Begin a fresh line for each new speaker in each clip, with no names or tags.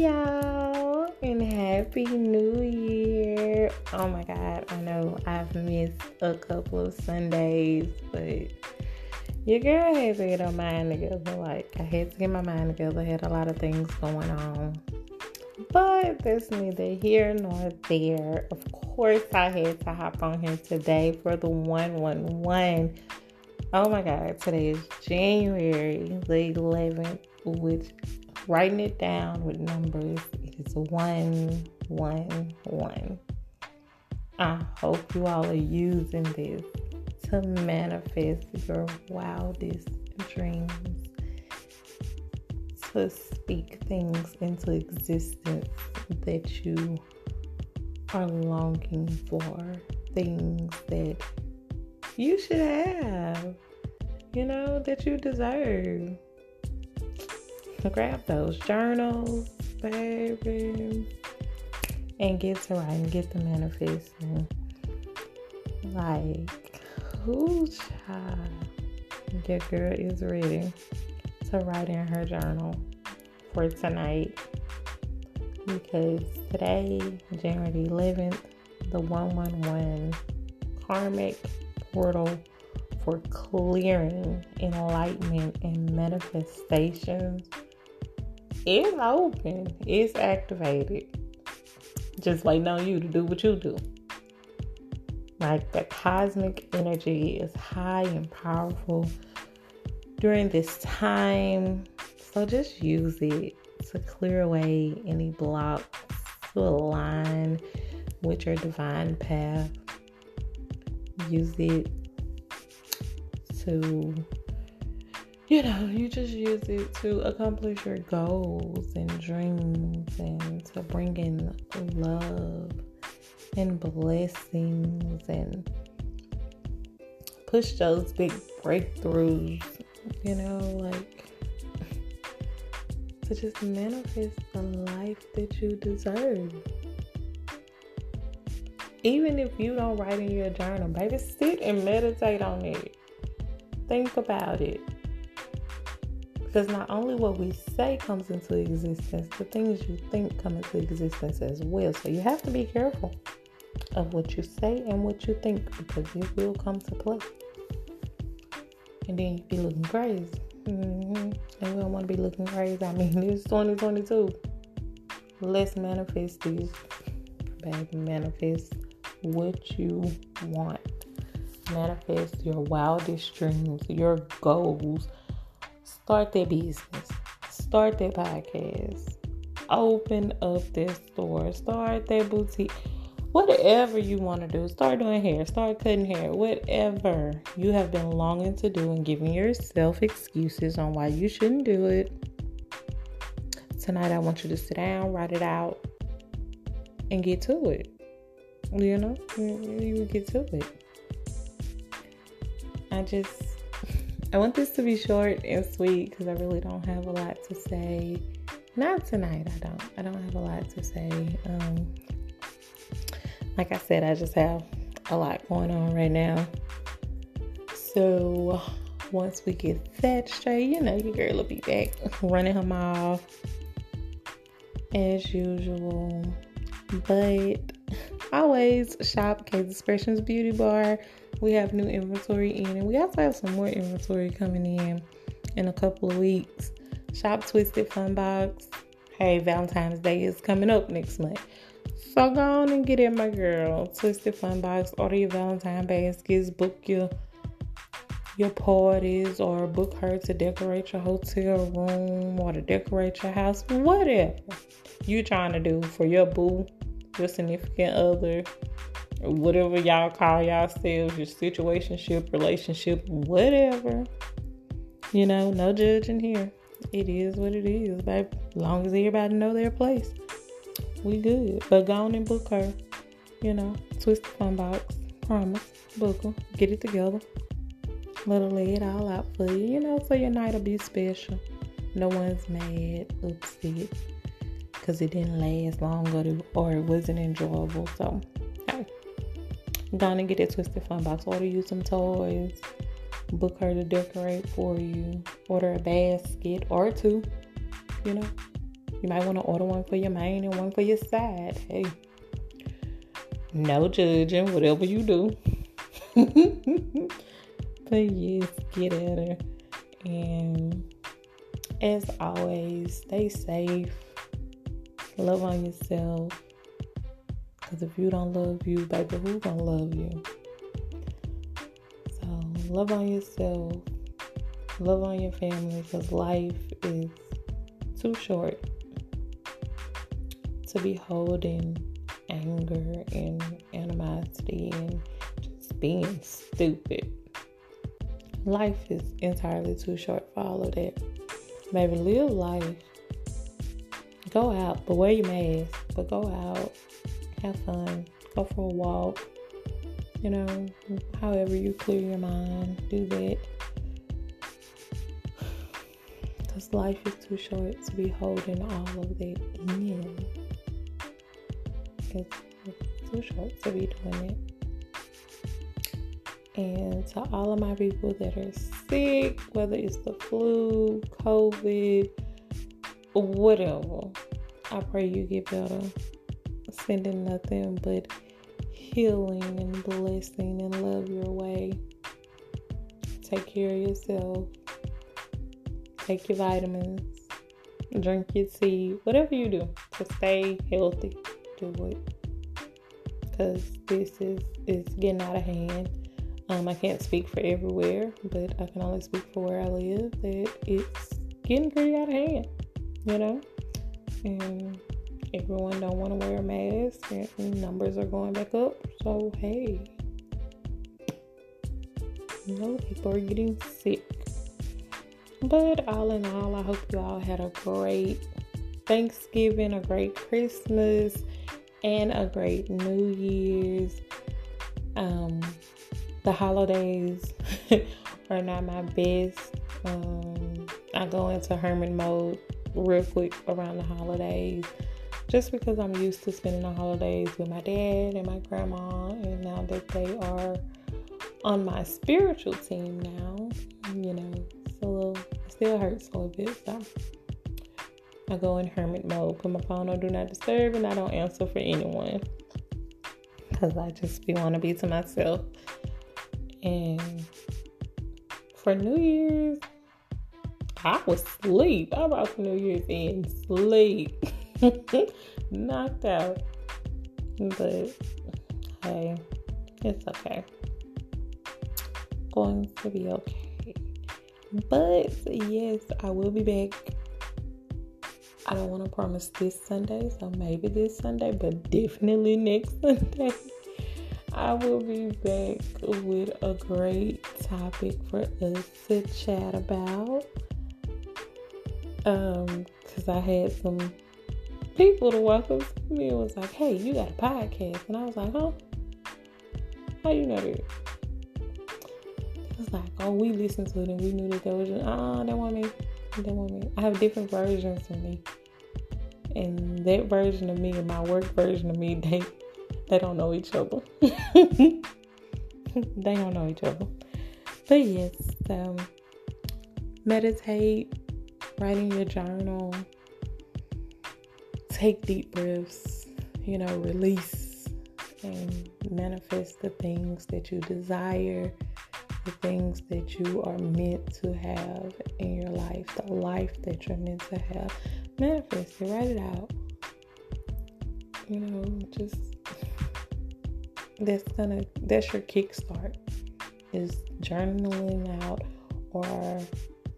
y'all, and happy new year. Oh my god, I know I've missed a couple of Sundays, but your girl had to get her mind together. Like, I had to get my mind together, I had a lot of things going on. But that's neither here nor there. Of course, I had to hop on here today for the 111. Oh my god, today is January the 11th, which writing it down with numbers is one, one, one. I hope you all are using this to manifest your wildest dreams, to speak things into existence that you are longing for, things that you should have, you know, that you deserve grab those journals, baby, and get to writing, get the manifesting. Like, who child? Your girl is ready to write in her journal for tonight because today, January 11th, the 111 karmic portal for clearing, enlightenment, and manifestations it's open, it's activated. Just waiting on you to do what you do. Like the cosmic energy is high and powerful during this time. So just use it to clear away any blocks, to align with your divine path. Use it to you know, you just use it to accomplish your goals and dreams and to bring in love and blessings and push those big breakthroughs, you know, like to just manifest the life that you deserve. Even if you don't write in your journal, baby, sit and meditate on it. Think about it. Because not only what we say comes into existence, the things you think come into existence as well. So you have to be careful of what you say and what you think because it will come to play. And then you be looking crazy. Mm-hmm. And we don't want to be looking crazy. I mean, it's 2022. Let's manifest these, baby. Manifest what you want. Manifest your wildest dreams, your goals Start their business. Start their podcast. Open up their store. Start their boutique. Whatever you want to do. Start doing hair. Start cutting hair. Whatever you have been longing to do and giving yourself excuses on why you shouldn't do it. Tonight, I want you to sit down, write it out, and get to it. You know, you get to it. I just I want this to be short and sweet because I really don't have a lot to say. Not tonight, I don't. I don't have a lot to say. Um, like I said, I just have a lot going on right now. So once we get that straight, you know, your girl will be back running her mouth as usual. But always shop K's Expressions Beauty Bar we have new inventory in, and we also have some more inventory coming in in a couple of weeks. Shop Twisted Fun Box. Hey, Valentine's Day is coming up next month. So go on and get in, my girl. Twisted Fun Box. Order your Valentine baskets. Book your your parties or book her to decorate your hotel room or to decorate your house. Whatever you trying to do for your boo, your significant other, whatever y'all call yourselves, your situationship, relationship, whatever. You know, no judging here. It is what it is, baby. As long as everybody know their place, we good. But go on and book her. You know, Twisted Fun Box. Promise. Book her. Get it together. Let her lay it all out for you. You know, so your night will be special. No one's mad, upset, because it didn't last long or it wasn't enjoyable. So Gonna get that twisted fun box. Order you some toys. Book her to decorate for you. Order a basket or two. You know. You might want to order one for your main and one for your side. Hey, no judging, whatever you do. but yes, get at her. And as always, stay safe. Love on yourself. Because if you don't love you, baby, who gonna love you? So love on yourself. Love on your family because life is too short to be holding anger and animosity and just being stupid. Life is entirely too short for all of that. Maybe live life. Go out, but wear your mask. But go out, have fun, go for a walk. You know, however you clear your mind, do that. Because life is too short to be holding all of that in. It's, it's too short to be doing it. And to all of my people that are sick, whether it's the flu, COVID, whatever, I pray you get better. Sending nothing but healing and blessing and love your way. Take care of yourself. Take your vitamins. Drink your tea. Whatever you do to stay healthy, do it. Because this is, is getting out of hand um, I can't speak for everywhere, but I can only speak for where I live. That it's getting pretty out of hand, you know, and everyone don't want to wear a mask, and numbers are going back up. So hey, you know, people are getting sick. But all in all, I hope you all had a great Thanksgiving, a great Christmas, and a great New Year's. Um, the holidays are not my best. Um, I go into hermit mode real quick around the holidays just because I'm used to spending the holidays with my dad and my grandma, and now that they are on my spiritual team now, you know, it's a little, it still hurts a little bit. So I go in hermit mode, put my phone on do not disturb, and I don't answer for anyone because I just be want to be to myself. And for New Year's, I was sleep. I brought New Year's in sleep. Knocked out. But hey, it's okay. Going to be okay. But yes, I will be back. I don't want to promise this Sunday, so maybe this Sunday, but definitely next Sunday. I will be back with a great topic for us to chat about. Um, because I had some people to walk up to me and was like, Hey, you got a podcast. And I was like, Huh? How you know that? It was like, Oh, we listened to it and we knew that there was just, uh that want me. That want me. I have different versions of me. And that version of me and my work version of me, they they don't know each other. they don't know each other. But yes, um, meditate, write in your journal, take deep breaths, you know, release and manifest the things that you desire, the things that you are meant to have in your life, the life that you're meant to have. Manifest it, write it out. You know, just that's gonna that's your kickstart is journaling out or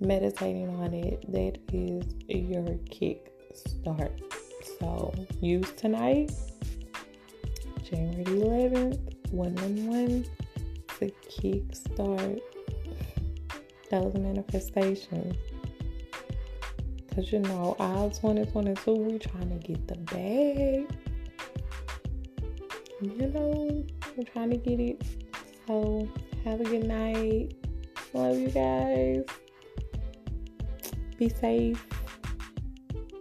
meditating on it that is your kick start so use tonight january 11th 111 to kick start those manifestations because you know all 2022 we trying to get the bag you know, I'm trying to get it. So, have a good night. Love you guys. Be safe.